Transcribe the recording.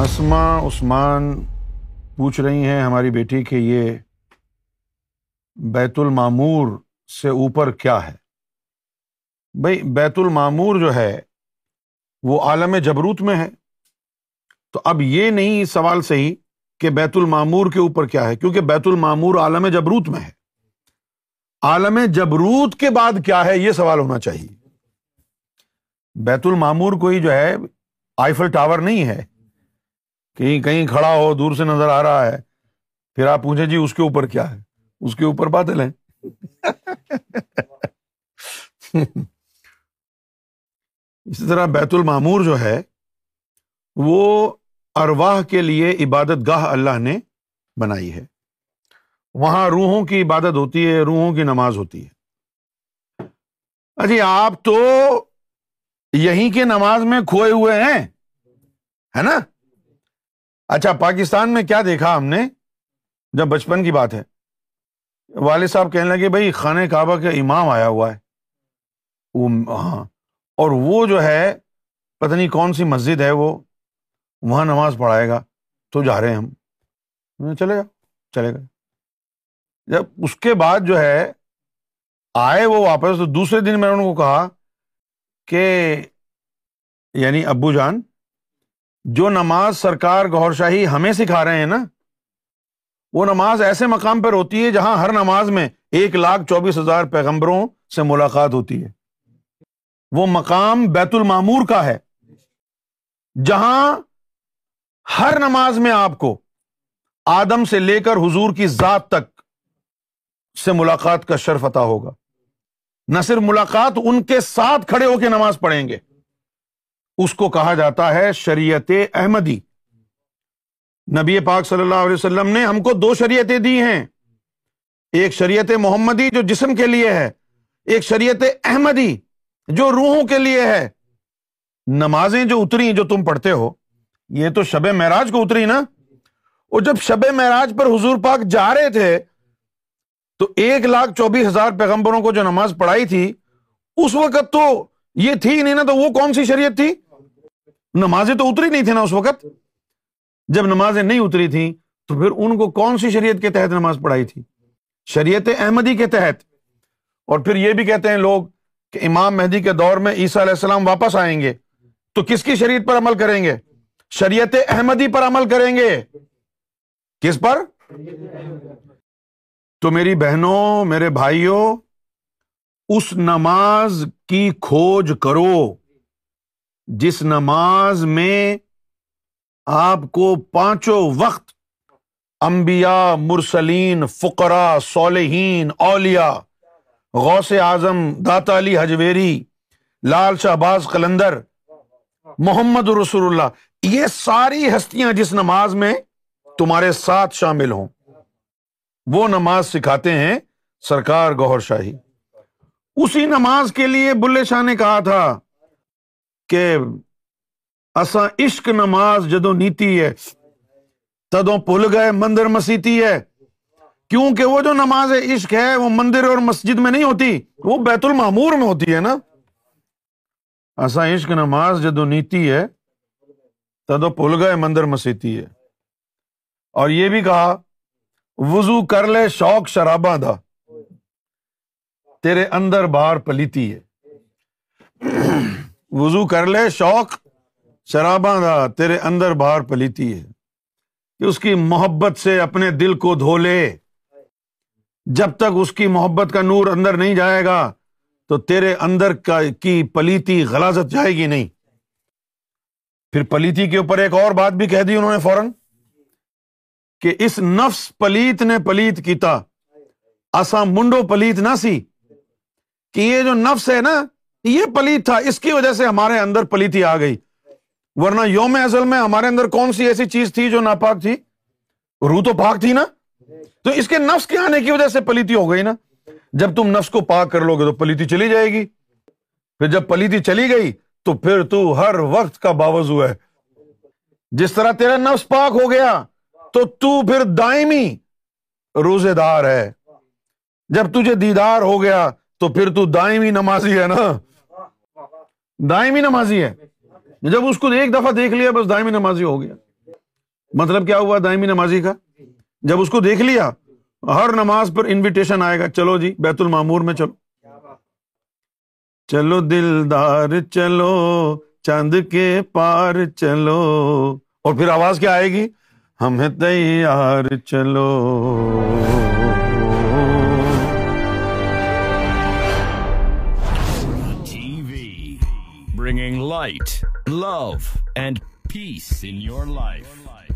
اسما عثمان پوچھ رہی ہیں ہماری بیٹی کہ یہ بیت المامور سے اوپر کیا ہے بھائی بیت المامور جو ہے وہ عالم جبروت میں ہے تو اب یہ نہیں سوال صحیح کہ بیت المامور کے اوپر کیا ہے کیونکہ بیت المامور عالم جبروت میں ہے عالم جبروت کے بعد کیا ہے یہ سوال ہونا چاہیے بیت المامور کوئی جو ہے آئیفل ٹاور نہیں ہے کہیں کہیں کھڑا ہو دور سے نظر آ رہا ہے پھر آپ پوچھیں جی اس کے اوپر کیا ہے اس کے اوپر بادل ہیں اسی طرح بیت المامور جو ہے وہ ارواہ کے لیے عبادت گاہ اللہ نے بنائی ہے وہاں روحوں کی عبادت ہوتی ہے روحوں کی نماز ہوتی ہے اچھی آپ تو یہیں کے نماز میں کھوئے ہوئے ہیں ہے نا اچھا پاکستان میں کیا دیکھا ہم نے جب بچپن کی بات ہے والد صاحب کہنے لگے بھائی خانہ کعبہ کا امام آیا ہوا ہے وہ ہاں اور وہ جو ہے پتہ نہیں کون سی مسجد ہے وہ وہاں نماز پڑھائے گا تو جا رہے ہیں ہم چلے گا چلے گا جب اس کے بعد جو ہے آئے وہ واپس تو دوسرے دن میں نے ان کو کہا کہ یعنی ابو جان جو نماز سرکار گور شاہی ہمیں سکھا رہے ہیں نا وہ نماز ایسے مقام پر ہوتی ہے جہاں ہر نماز میں ایک لاکھ چوبیس ہزار پیغمبروں سے ملاقات ہوتی ہے وہ مقام بیت المامور کا ہے جہاں ہر نماز میں آپ کو آدم سے لے کر حضور کی ذات تک سے ملاقات کا شرف عطا ہوگا نہ صرف ملاقات ان کے ساتھ کھڑے ہو کے نماز پڑھیں گے اس کو کہا جاتا ہے شریعت احمدی نبی پاک صلی اللہ علیہ وسلم نے ہم کو دو شریعتیں دی ہیں ایک شریعت محمدی جو جسم کے لیے ہے ایک شریعت احمدی جو روحوں کے لیے ہے نمازیں جو اتری جو تم پڑھتے ہو یہ تو شب معراج کو اتری نا اور جب شب معراج پر حضور پاک جا رہے تھے تو ایک لاکھ چوبیس ہزار پیغمبروں کو جو نماز پڑھائی تھی اس وقت تو یہ تھی نہیں نا تو وہ کون سی شریعت تھی نمازیں تو اتری نہیں تھیں اس وقت جب نمازیں نہیں اتری تھیں تو پھر ان کو کون سی شریعت کے تحت نماز پڑھائی تھی شریعت احمدی کے تحت اور پھر یہ بھی کہتے ہیں لوگ کہ امام مہدی کے دور میں عیسیٰ علیہ السلام واپس آئیں گے تو کس کی شریعت پر عمل کریں گے شریعت احمدی پر عمل کریں گے کس پر تو میری بہنوں میرے بھائیوں اس نماز کی کھوج کرو جس نماز میں آپ کو پانچوں وقت انبیاء مرسلین فقرا صالحین اولیاء غوث اعظم داتا علی حجویری لال شاہ باز قلندر محمد رسول اللہ یہ ساری ہستیاں جس نماز میں تمہارے ساتھ شامل ہوں وہ نماز سکھاتے ہیں سرکار گوہر شاہی اسی نماز کے لیے بلے شاہ نے کہا تھا کہ اصا عشق نماز جدو نیتی ہے تدو پل گئے مندر مسیتی ہے کیونکہ وہ جو نماز عشق ہے وہ مندر اور مسجد میں نہیں ہوتی وہ بیت المامور میں ہوتی ہے نا عشق نماز جدو نیتی ہے تدو پل گئے مندر مسیتی ہے اور یہ بھی کہا وضو کر لے شوق شرابا دا تیرے اندر بار پلیتی ہے وضو کر لے شوق شراباں دا تیرے اندر باہر پلیتی ہے کہ اس کی محبت سے اپنے دل کو دھو لے جب تک اس کی محبت کا نور اندر نہیں جائے گا تو تیرے اندر کی پلیتی غلازت جائے گی نہیں پھر پلیتی کے اوپر ایک اور بات بھی کہہ دی انہوں نے فوراً کہ اس نفس پلیت نے پلیت کیتا تھا منڈو پلیت نہ سی کہ یہ جو نفس ہے نا یہ پلیت تھا اس کی وجہ سے ہمارے اندر پلیتی آ گئی ورنہ یوم ازل میں ہمارے اندر کون سی ایسی چیز تھی جو ناپاک تھی رو تو پاک تھی نا تو اس کے نفس کے آنے کی وجہ سے پلیتی ہو گئی نا جب تم نفس کو پاک کر لو گے تو پلیتی چلی جائے گی پھر جب پلیتی چلی گئی تو پھر تو ہر وقت کا باوضو ہے جس طرح تیرا نفس پاک ہو گیا تو تو پھر دائمی روزے دار ہے جب تجھے دیدار ہو گیا تو پھر تو دائمی نمازی ہے نا دائمی نمازی ہے جب اس کو ایک دفعہ دیکھ لیا بس دائمی نمازی ہو گیا مطلب کیا ہوا دائمی نمازی کا جب اس کو دیکھ لیا ہر نماز پر انویٹیشن آئے گا چلو جی بیت المامور میں چلو چلو دلدار چلو چاند کے پار چلو اور پھر آواز کیا آئے گی ہمیں تیار چلو light, love, and peace in your life.